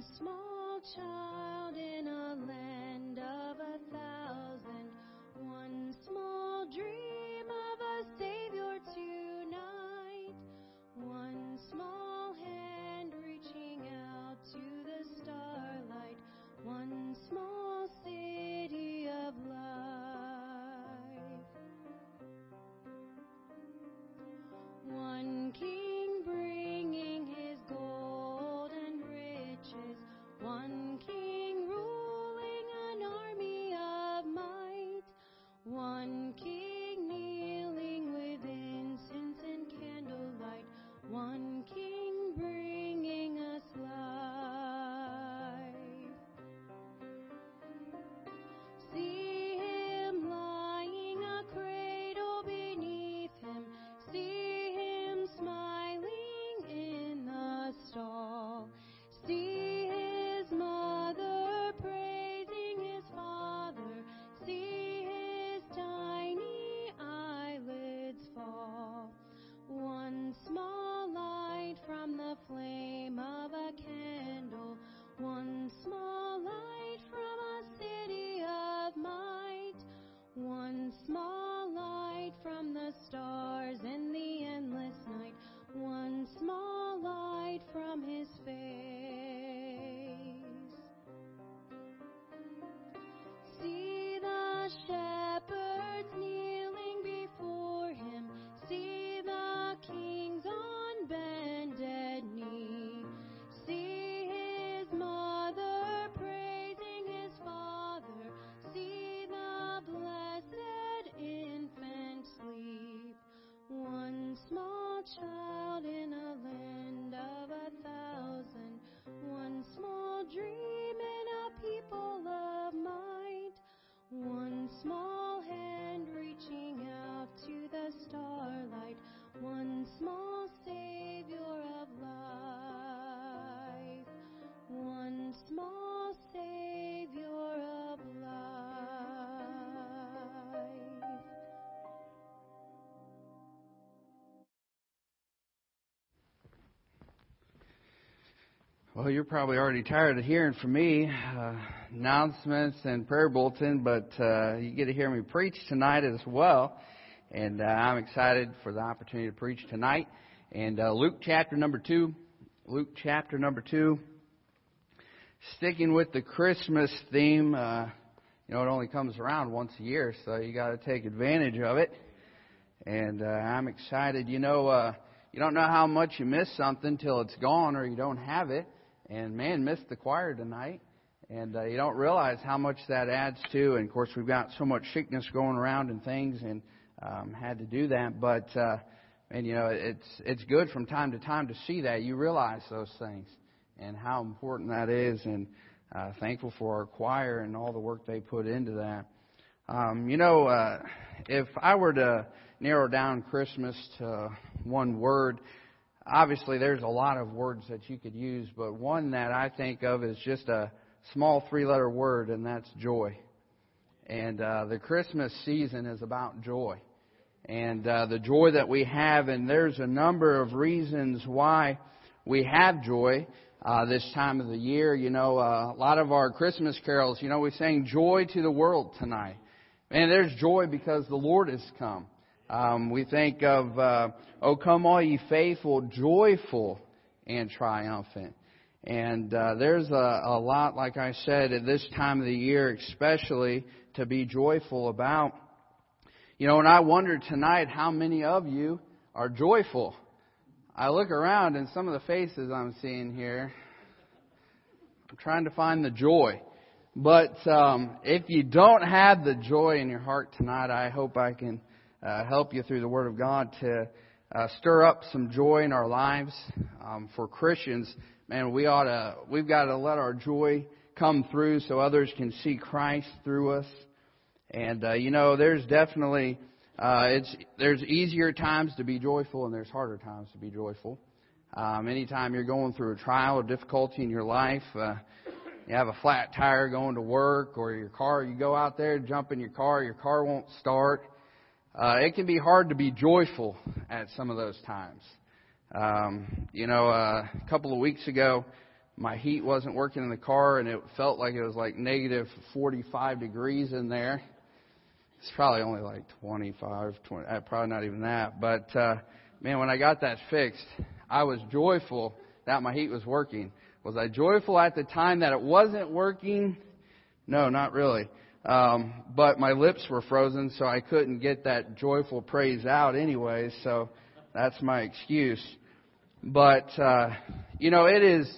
Small child Well, you're probably already tired of hearing from me, uh, announcements and prayer bulletin, but uh, you get to hear me preach tonight as well. And uh, I'm excited for the opportunity to preach tonight. And uh, Luke chapter number two, Luke chapter number two, sticking with the Christmas theme. Uh, you know, it only comes around once a year, so you got to take advantage of it. And uh, I'm excited. You know, you don't know how much you miss something till it's gone or you don't have it. And man, missed the choir tonight. And uh, you don't realize how much that adds to. And of course, we've got so much sickness going around and things, and um, had to do that. But uh, and you know, it's it's good from time to time to see that you realize those things and how important that is. And uh, thankful for our choir and all the work they put into that. Um, you know, uh, if I were to narrow down Christmas to one word, obviously there's a lot of words that you could use, but one that I think of is just a small three-letter word, and that's joy. And uh, the Christmas season is about joy, and uh, the joy that we have, and there's a number of reasons why we have joy. Uh, this time of the year, you know, uh, a lot of our Christmas carols, you know, we sang "Joy to the World" tonight, and there's joy because the Lord has come. Um, we think of, uh, "Oh come all ye faithful, joyful and triumphant." And uh, there's a, a lot, like I said, at this time of the year, especially to be joyful about. You know, and I wonder tonight how many of you are joyful. I look around and some of the faces I'm seeing here, I'm trying to find the joy. But um, if you don't have the joy in your heart tonight, I hope I can uh, help you through the Word of God to uh, stir up some joy in our lives. Um, for Christians, man, we ought to, we've got to let our joy come through so others can see Christ through us. And uh, you know, there's definitely uh, it's there's easier times to be joyful and there's harder times to be joyful. Um, anytime you're going through a trial or difficulty in your life, uh, you have a flat tire going to work, or your car, you go out there, jump in your car, your car won't start. Uh, it can be hard to be joyful at some of those times. Um, you know, uh, a couple of weeks ago, my heat wasn't working in the car and it felt like it was like negative 45 degrees in there. It's probably only like 25, 20, uh, probably not even that. But, uh, man, when I got that fixed, I was joyful that my heat was working. Was I joyful at the time that it wasn't working? No, not really. Um, but my lips were frozen, so I couldn't get that joyful praise out anyway, so that's my excuse. But, uh, you know, it is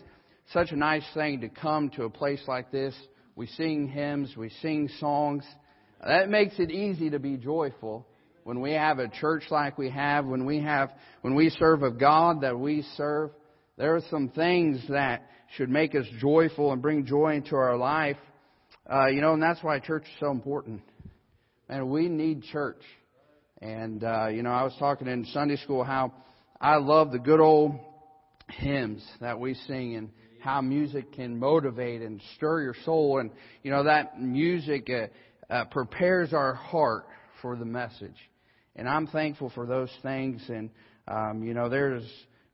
such a nice thing to come to a place like this. We sing hymns, we sing songs. That makes it easy to be joyful when we have a church like we have, when we have, when we serve a God that we serve. There are some things that should make us joyful and bring joy into our life. Uh, you know, and that's why church is so important. And we need church. And, uh, you know, I was talking in Sunday school how I love the good old hymns that we sing and how music can motivate and stir your soul. And, you know, that music uh, uh, prepares our heart for the message. And I'm thankful for those things. And, um, you know, there's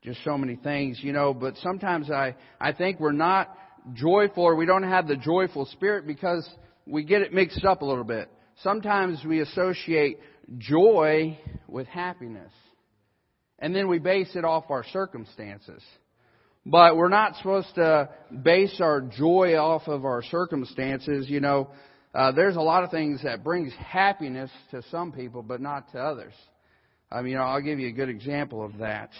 just so many things, you know, but sometimes I, I think we're not joyful or we don't have the joyful spirit because we get it mixed up a little bit. Sometimes we associate joy with happiness. And then we base it off our circumstances. But we're not supposed to base our joy off of our circumstances. You know, uh, there's a lot of things that brings happiness to some people, but not to others. I mean, I'll give you a good example of that.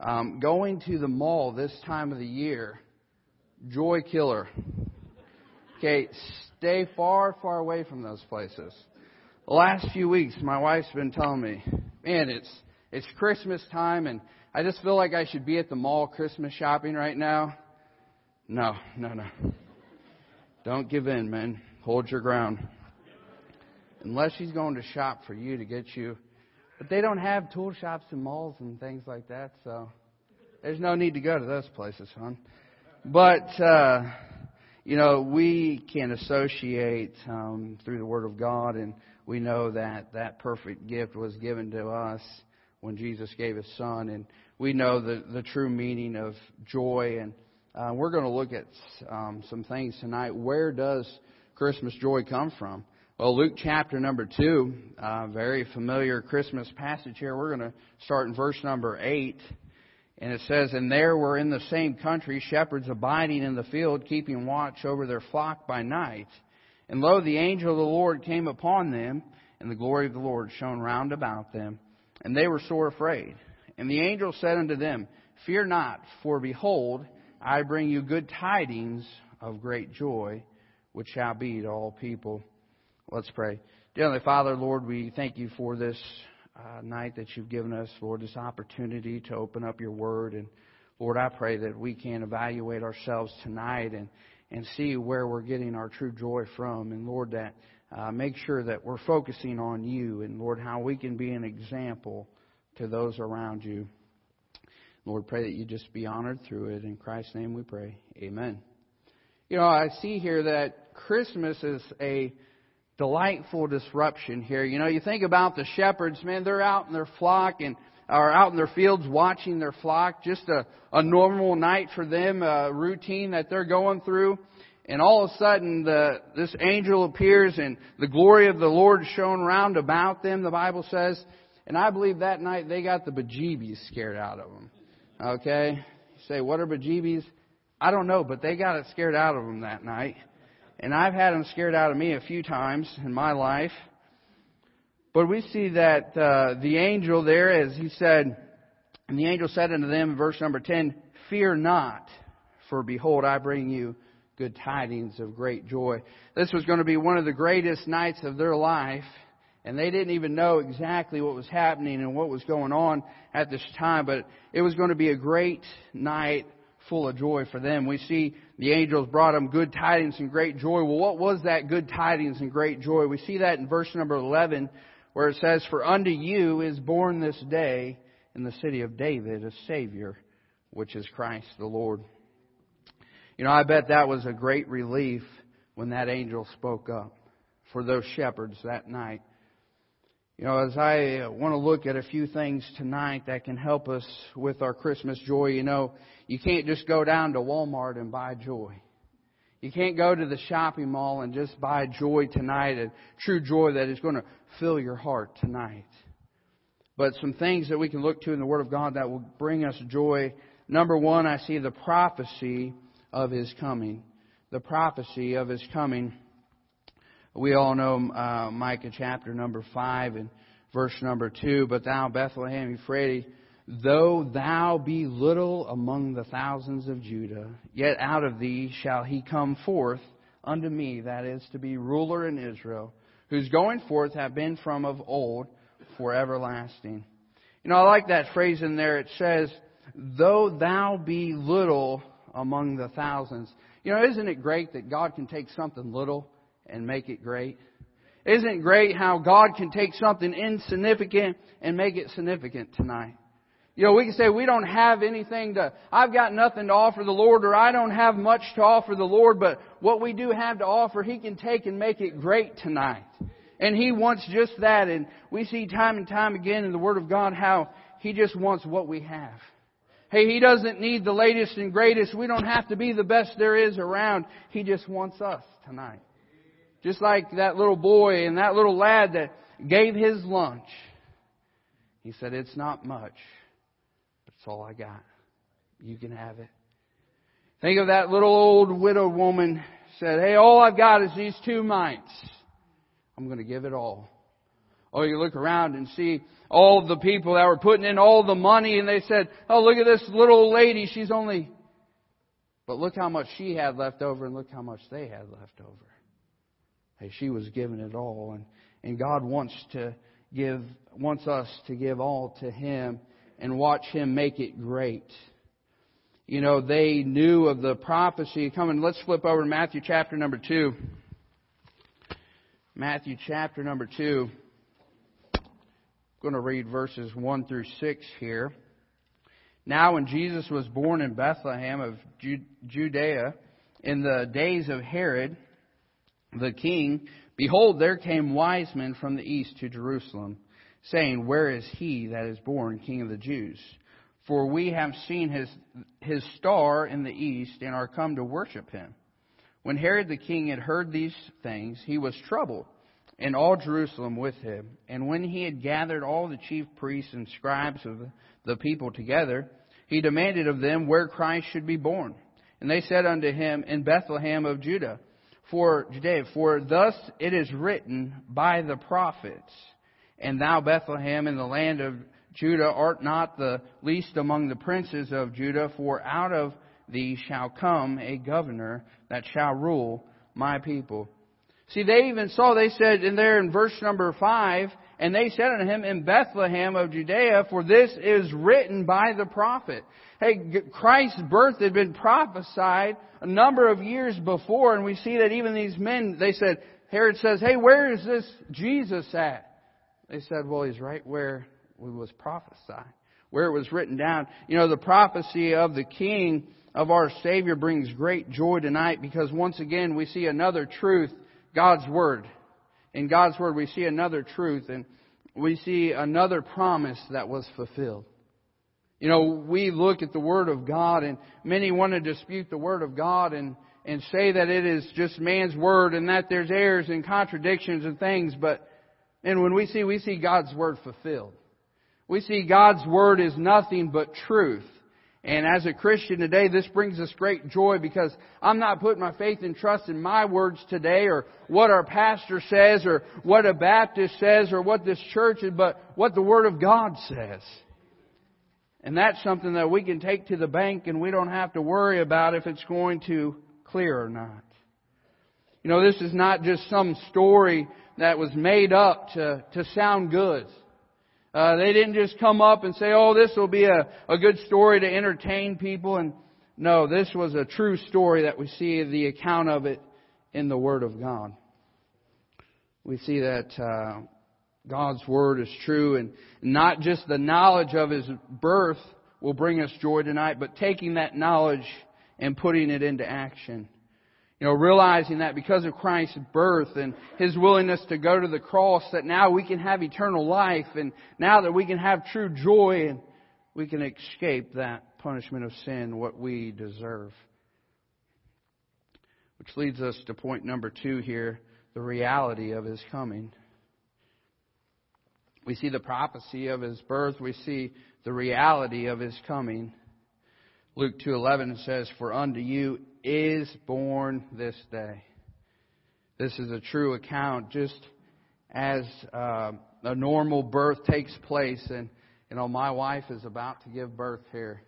Um, going to the mall this time of the year, joy killer. Okay, stay far, far away from those places. The last few weeks, my wife's been telling me, man, it's it's Christmas time, and I just feel like I should be at the mall Christmas shopping right now. No, no, no. Don't give in, man. Hold your ground. Unless she's going to shop for you to get you. But they don't have tool shops and malls and things like that, so there's no need to go to those places, hon. But, uh, you know, we can associate um, through the Word of God, and we know that that perfect gift was given to us when Jesus gave His Son, and we know the, the true meaning of joy. And uh, we're going to look at um, some things tonight. Where does Christmas joy come from? Well, Luke chapter number two, uh, very familiar Christmas passage here. We're going to start in verse number eight. And it says, And there were in the same country shepherds abiding in the field, keeping watch over their flock by night. And lo, the angel of the Lord came upon them, and the glory of the Lord shone round about them and they were sore afraid. And the angel said unto them, Fear not, for behold, I bring you good tidings of great joy, which shall be to all people. Let's pray. Dear Heavenly Father, Lord, we thank you for this uh, night that you've given us, Lord, this opportunity to open up your word. And Lord, I pray that we can evaluate ourselves tonight and, and see where we're getting our true joy from. And Lord, that uh, make sure that we're focusing on you and, Lord, how we can be an example to those around you. Lord, pray that you just be honored through it. In Christ's name we pray. Amen. You know, I see here that Christmas is a delightful disruption here. You know, you think about the shepherds, man, they're out in their flock and are out in their fields watching their flock. Just a, a normal night for them, a routine that they're going through. And all of a sudden, the, this angel appears and the glory of the Lord shone round about them, the Bible says. And I believe that night they got the bejeebies scared out of them. Okay? You say, what are bejeebies? I don't know, but they got it scared out of them that night. And I've had them scared out of me a few times in my life. But we see that uh, the angel there, as he said, and the angel said unto them verse number 10, Fear not, for behold, I bring you good tidings of great joy. This was going to be one of the greatest nights of their life, and they didn't even know exactly what was happening and what was going on at this time, but it was going to be a great night full of joy for them. We see the angels brought him good tidings and great joy. Well, what was that good tidings and great joy? We see that in verse number 11 where it says, For unto you is born this day in the city of David a Savior, which is Christ the Lord. You know, I bet that was a great relief when that angel spoke up for those shepherds that night. You know, as I want to look at a few things tonight that can help us with our Christmas joy, you know, you can't just go down to Walmart and buy joy. You can't go to the shopping mall and just buy joy tonight, a true joy that is going to fill your heart tonight. But some things that we can look to in the Word of God that will bring us joy. Number one, I see the prophecy of His coming. The prophecy of His coming. We all know uh, Micah chapter number 5 and verse number 2. But thou, Bethlehem Ephraim, though thou be little among the thousands of Judah, yet out of thee shall he come forth unto me, that is, to be ruler in Israel, whose going forth have been from of old for everlasting. You know, I like that phrase in there. It says, though thou be little among the thousands. You know, isn't it great that God can take something little and make it great? Isn't great how God can take something insignificant and make it significant tonight? You know, we can say we don't have anything to, I've got nothing to offer the Lord or I don't have much to offer the Lord, but what we do have to offer, He can take and make it great tonight. And He wants just that. And we see time and time again in the Word of God how He just wants what we have. Hey, He doesn't need the latest and greatest. We don't have to be the best there is around. He just wants us tonight. Just like that little boy and that little lad that gave his lunch. He said, It's not much, but it's all I got. You can have it. Think of that little old widow woman said, Hey, all I've got is these two mites. I'm going to give it all. Oh, you look around and see all the people that were putting in all the money and they said, Oh, look at this little lady. She's only, but look how much she had left over and look how much they had left over. Hey, she was giving it all. And, and God wants to give, wants us to give all to Him and watch Him make it great. You know, they knew of the prophecy coming. Let's flip over to Matthew chapter number 2. Matthew chapter number 2. I'm going to read verses 1 through 6 here. Now, when Jesus was born in Bethlehem of Judea in the days of Herod, the king, behold, there came wise men from the east to Jerusalem, saying, Where is he that is born king of the Jews? For we have seen his, his star in the east and are come to worship him. When Herod the king had heard these things, he was troubled, and all Jerusalem with him. And when he had gathered all the chief priests and scribes of the people together, he demanded of them where Christ should be born. And they said unto him, In Bethlehem of Judah for Judea, for thus it is written by the prophets, and thou Bethlehem in the land of Judah art not the least among the princes of Judah, for out of thee shall come a governor that shall rule my people. See, they even saw, they said in there in verse number five, and they said unto him, In Bethlehem of Judea, for this is written by the prophet. Hey, Christ's birth had been prophesied a number of years before, and we see that even these men, they said, Herod says, Hey, where is this Jesus at? They said, Well, he's right where it was prophesied, where it was written down. You know, the prophecy of the King of our Savior brings great joy tonight because once again we see another truth, God's Word. In God's Word we see another truth and we see another promise that was fulfilled. You know, we look at the Word of God and many want to dispute the Word of God and, and say that it is just man's Word and that there's errors and contradictions and things, but, and when we see, we see God's Word fulfilled. We see God's Word is nothing but truth. And as a Christian today, this brings us great joy because I'm not putting my faith and trust in my words today or what our pastor says or what a Baptist says or what this church is, but what the Word of God says. And that's something that we can take to the bank and we don't have to worry about if it's going to clear or not. You know, this is not just some story that was made up to, to sound good. Uh, they didn't just come up and say, oh, this will be a, a good story to entertain people. And no, this was a true story that we see the account of it in the Word of God. We see that uh, God's Word is true and not just the knowledge of His birth will bring us joy tonight, but taking that knowledge and putting it into action. You know, realizing that because of Christ's birth and His willingness to go to the cross, that now we can have eternal life and now that we can have true joy and we can escape that punishment of sin, what we deserve. Which leads us to point number two here, the reality of His coming. We see the prophecy of His birth. We see the reality of His coming. Luke 2:11 says, "For unto you is born this day." This is a true account, just as uh, a normal birth takes place, and you know my wife is about to give birth here,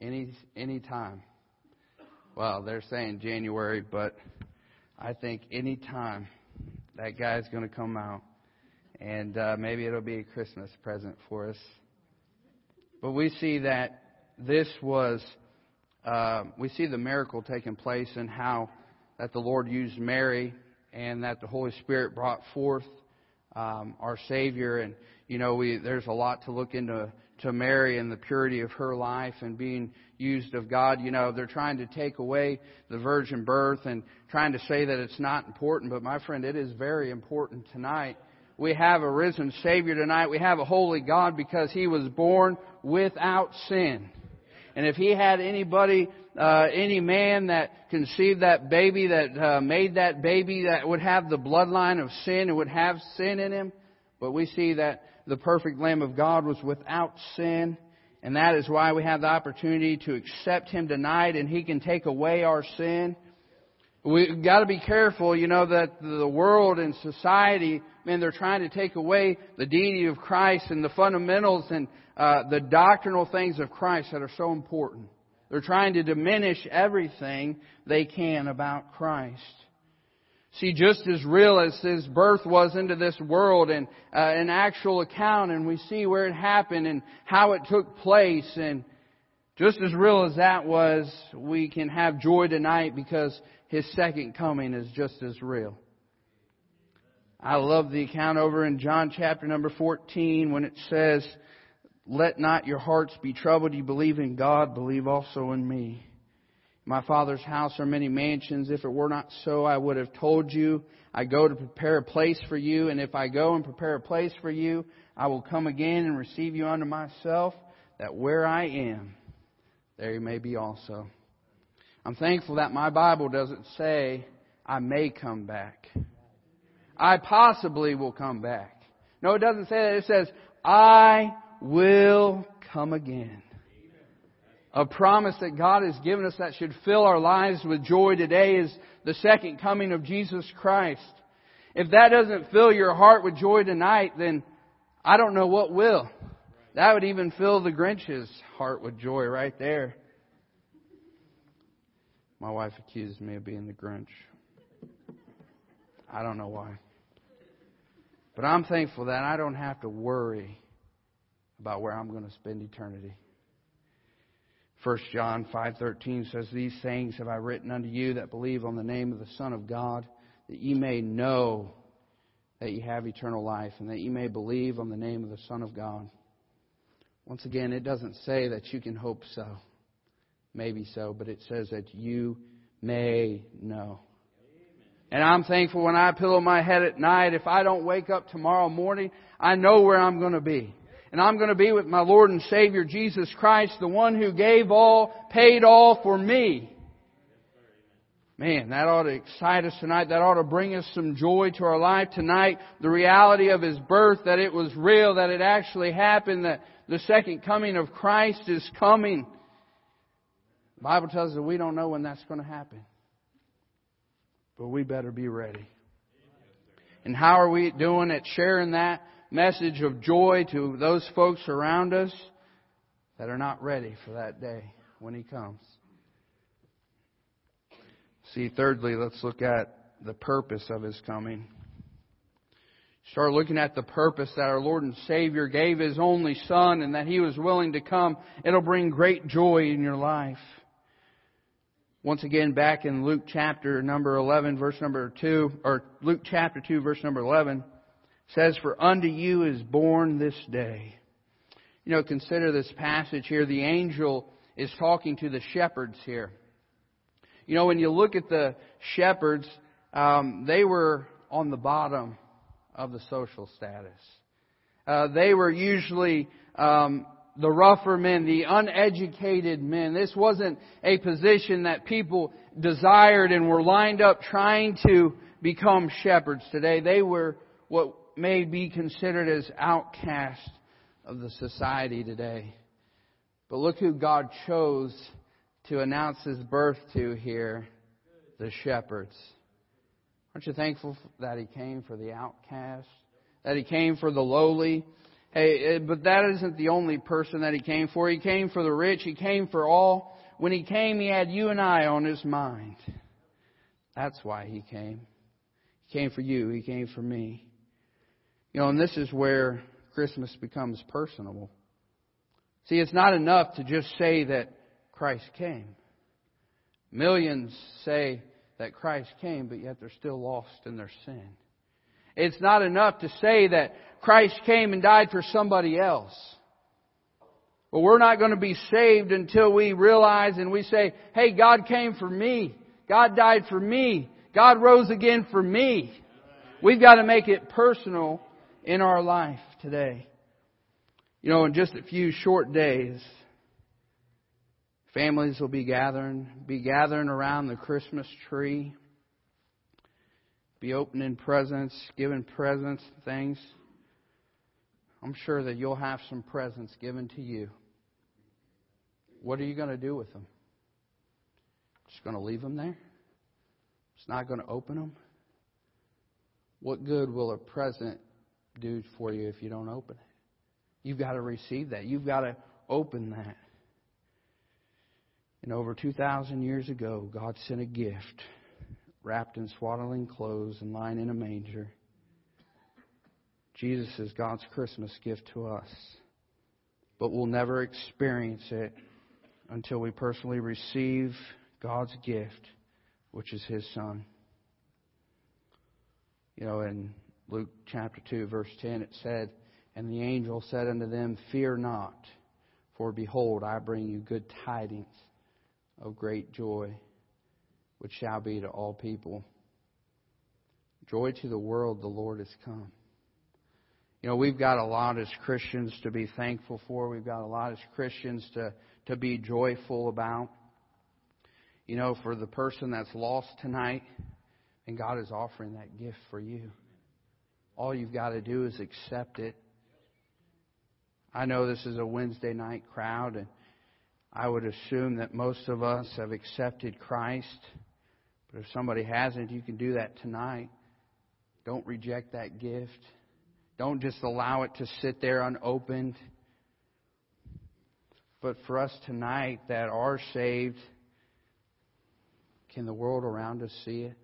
any any time. Well, they're saying January, but I think any time that guy's going to come out, and uh, maybe it'll be a Christmas present for us. But we see that this was, uh, we see the miracle taking place and how that the Lord used Mary and that the Holy Spirit brought forth um, our Savior. And, you know, we, there's a lot to look into to Mary and the purity of her life and being used of God. You know, they're trying to take away the virgin birth and trying to say that it's not important. But my friend, it is very important tonight. We have a risen Savior tonight. We have a holy God because He was born without sin. And if he had anybody, uh, any man that conceived that baby, that uh, made that baby, that would have the bloodline of sin and would have sin in him, but we see that the perfect Lamb of God was without sin, and that is why we have the opportunity to accept him tonight, and he can take away our sin. We've got to be careful, you know, that the world and society, man, they're trying to take away the deity of Christ and the fundamentals and uh, the doctrinal things of Christ that are so important. They're trying to diminish everything they can about Christ. See, just as real as his birth was into this world and uh, an actual account, and we see where it happened and how it took place, and just as real as that was, we can have joy tonight because his second coming is just as real. I love the account over in John chapter number 14 when it says, let not your hearts be troubled. You believe in God, believe also in me. My Father's house are many mansions. If it were not so, I would have told you. I go to prepare a place for you, and if I go and prepare a place for you, I will come again and receive you unto myself, that where I am, there you may be also. I'm thankful that my Bible doesn't say, I may come back. I possibly will come back. No, it doesn't say that. It says, I will come again. A promise that God has given us that should fill our lives with joy today is the second coming of Jesus Christ. If that doesn't fill your heart with joy tonight, then I don't know what will. That would even fill the Grinch's heart with joy right there. My wife accused me of being the Grinch. I don't know why. But I'm thankful that I don't have to worry about where I'm going to spend eternity. 1 John 5:13 says these things have I written unto you that believe on the name of the Son of God that ye may know that ye have eternal life and that ye may believe on the name of the Son of God. Once again, it doesn't say that you can hope so. Maybe so, but it says that you may know. And I'm thankful when I pillow my head at night, if I don't wake up tomorrow morning, I know where I'm going to be and I'm going to be with my Lord and Savior Jesus Christ, the one who gave all, paid all for me. Man, that ought to excite us tonight. That ought to bring us some joy to our life tonight. The reality of His birth, that it was real, that it actually happened, that the second coming of Christ is coming. The Bible tells us that we don't know when that's going to happen. But we better be ready. And how are we doing at sharing that? message of joy to those folks around us that are not ready for that day when He comes. See, thirdly, let's look at the purpose of His coming. Start looking at the purpose that our Lord and Savior gave His only Son and that He was willing to come. It'll bring great joy in your life. Once again, back in Luke chapter number 11, verse number 2, or Luke chapter 2, verse number 11 says, For unto you is born this day. You know, consider this passage here. The angel is talking to the shepherds here. You know, when you look at the shepherds, um, they were on the bottom of the social status. Uh, they were usually um, the rougher men, the uneducated men. This wasn't a position that people desired and were lined up trying to become shepherds today. They were what may be considered as outcasts of the society today. But look who God chose to announce his birth to here the shepherds. Aren't you thankful that he came for the outcast? That he came for the lowly? Hey, eh, but that isn't the only person that he came for. He came for the rich. He came for all. When he came, he had you and I on his mind. That's why he came. He came for you. He came for me. You know, and this is where Christmas becomes personable. See, it's not enough to just say that Christ came. Millions say that Christ came, but yet they're still lost in their sin. It's not enough to say that Christ came and died for somebody else. But we're not going to be saved until we realize and we say, hey, God came for me. God died for me. God rose again for me. We've got to make it personal in our life today. You know, in just a few short days, families will be gathering, be gathering around the Christmas tree, be opening presents, giving presents, things. I'm sure that you'll have some presents given to you. What are you going to do with them? Just going to leave them there? It's not going to open them? What good will a present do for you if you don't open it? You've got to receive that. You've got to open that. And over 2,000 years ago, God sent a gift wrapped in swaddling clothes and lying in a manger. Jesus is God's Christmas gift to us. But we'll never experience it until we personally receive God's gift, which is His Son. You know, in Luke chapter 2, verse 10, it said, And the angel said unto them, Fear not, for behold, I bring you good tidings of great joy, which shall be to all people. Joy to the world, the Lord has come. You know, we've got a lot as Christians to be thankful for. We've got a lot as Christians to, to be joyful about. You know, for the person that's lost tonight, and God is offering that gift for you. All you've got to do is accept it. I know this is a Wednesday night crowd, and I would assume that most of us have accepted Christ. But if somebody hasn't, you can do that tonight. Don't reject that gift. Don't just allow it to sit there unopened. But for us tonight that are saved, can the world around us see it?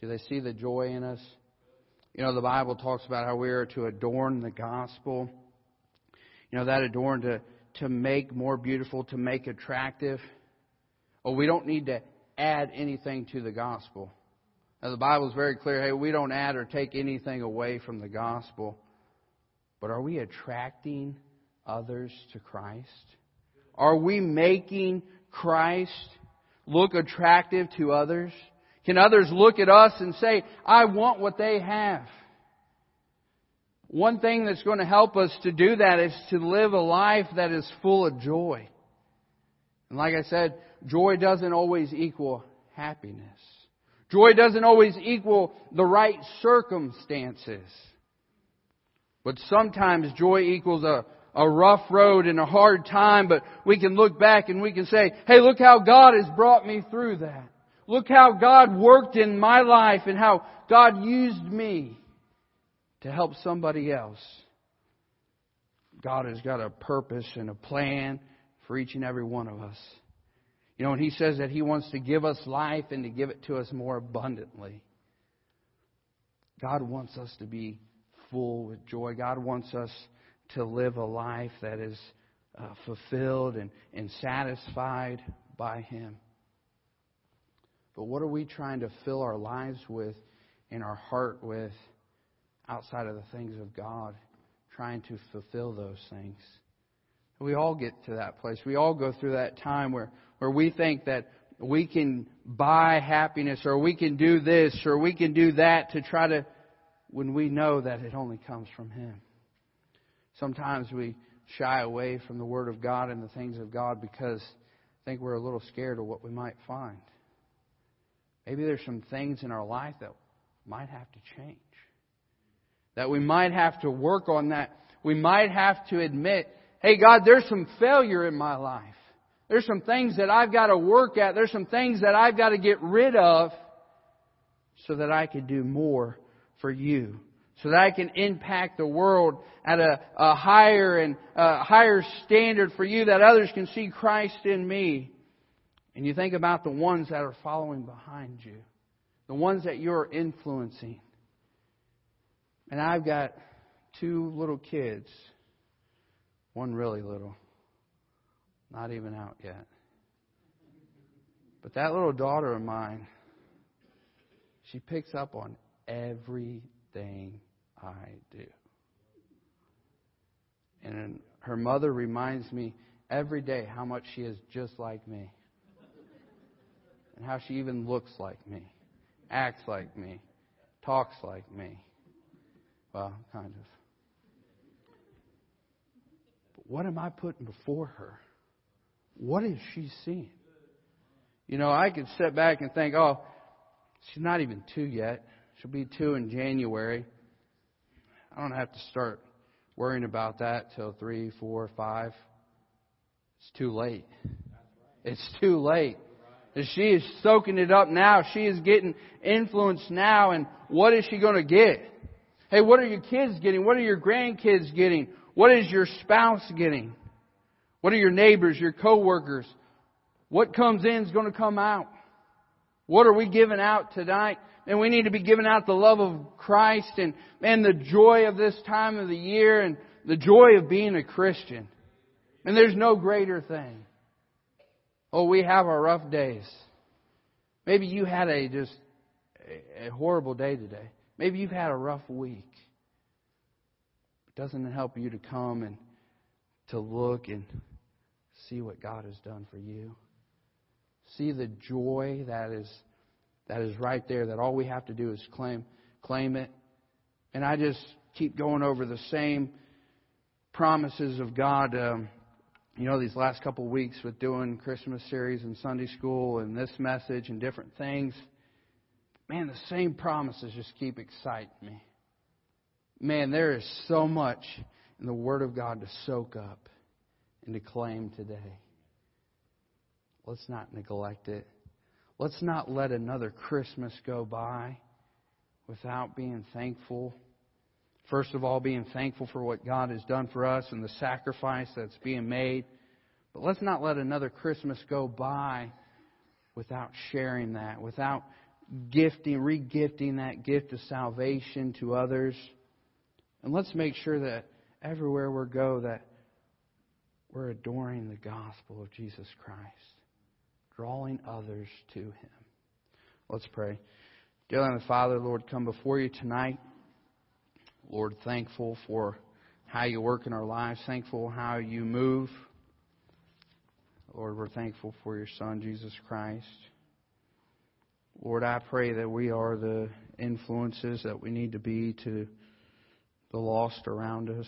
Do they see the joy in us? You know, the Bible talks about how we are to adorn the gospel. You know, that adorn to, to make more beautiful, to make attractive. Well, we don't need to add anything to the gospel. Now, the Bible is very clear hey, we don't add or take anything away from the gospel. But are we attracting others to Christ? Are we making Christ look attractive to others? Can others look at us and say, I want what they have? One thing that's going to help us to do that is to live a life that is full of joy. And like I said, joy doesn't always equal happiness. Joy doesn't always equal the right circumstances. But sometimes joy equals a, a rough road and a hard time, but we can look back and we can say, hey, look how God has brought me through that. Look how God worked in my life and how God used me to help somebody else. God has got a purpose and a plan for each and every one of us. You know, and He says that He wants to give us life and to give it to us more abundantly. God wants us to be full with joy. God wants us to live a life that is uh, fulfilled and, and satisfied by Him. But what are we trying to fill our lives with and our heart with outside of the things of God? Trying to fulfill those things. We all get to that place. We all go through that time where, where we think that we can buy happiness or we can do this or we can do that to try to, when we know that it only comes from Him. Sometimes we shy away from the Word of God and the things of God because I think we're a little scared of what we might find. Maybe there's some things in our life that might have to change. That we might have to work on that. We might have to admit, hey God, there's some failure in my life. There's some things that I've got to work at. There's some things that I've got to get rid of so that I can do more for you. So that I can impact the world at a, a higher and a higher standard for you that others can see Christ in me. And you think about the ones that are following behind you. The ones that you're influencing. And I've got two little kids. One really little. Not even out yet. But that little daughter of mine, she picks up on everything I do. And her mother reminds me every day how much she is just like me. And how she even looks like me, acts like me, talks like me. Well, kind of. But what am I putting before her? What is she seeing? You know, I could sit back and think, oh, she's not even two yet. She'll be two in January. I don't have to start worrying about that till three, four, five. It's too late. It's too late. And she is soaking it up now. She is getting influence now. And what is she going to get? Hey, what are your kids getting? What are your grandkids getting? What is your spouse getting? What are your neighbors, your coworkers? What comes in is going to come out. What are we giving out tonight? And we need to be giving out the love of Christ and, and the joy of this time of the year and the joy of being a Christian. And there's no greater thing. Oh, we have our rough days. Maybe you had a just a horrible day today. Maybe you've had a rough week. Doesn't it help you to come and to look and see what God has done for you. See the joy that is that is right there that all we have to do is claim claim it. And I just keep going over the same promises of God um, you know these last couple of weeks with doing Christmas series and Sunday school and this message and different things. Man, the same promises just keep exciting me. Man, there is so much in the Word of God to soak up and to claim today. Let's not neglect it. Let's not let another Christmas go by without being thankful. First of all, being thankful for what God has done for us and the sacrifice that's being made. But let's not let another Christmas go by without sharing that, without gifting, regifting that gift of salvation to others. And let's make sure that everywhere we go that we're adoring the gospel of Jesus Christ, drawing others to Him. Let's pray. Dear Heavenly Father, Lord, come before you tonight. Lord, thankful for how you work in our lives, thankful how you move. Lord, we're thankful for your Son, Jesus Christ. Lord, I pray that we are the influences that we need to be to the lost around us.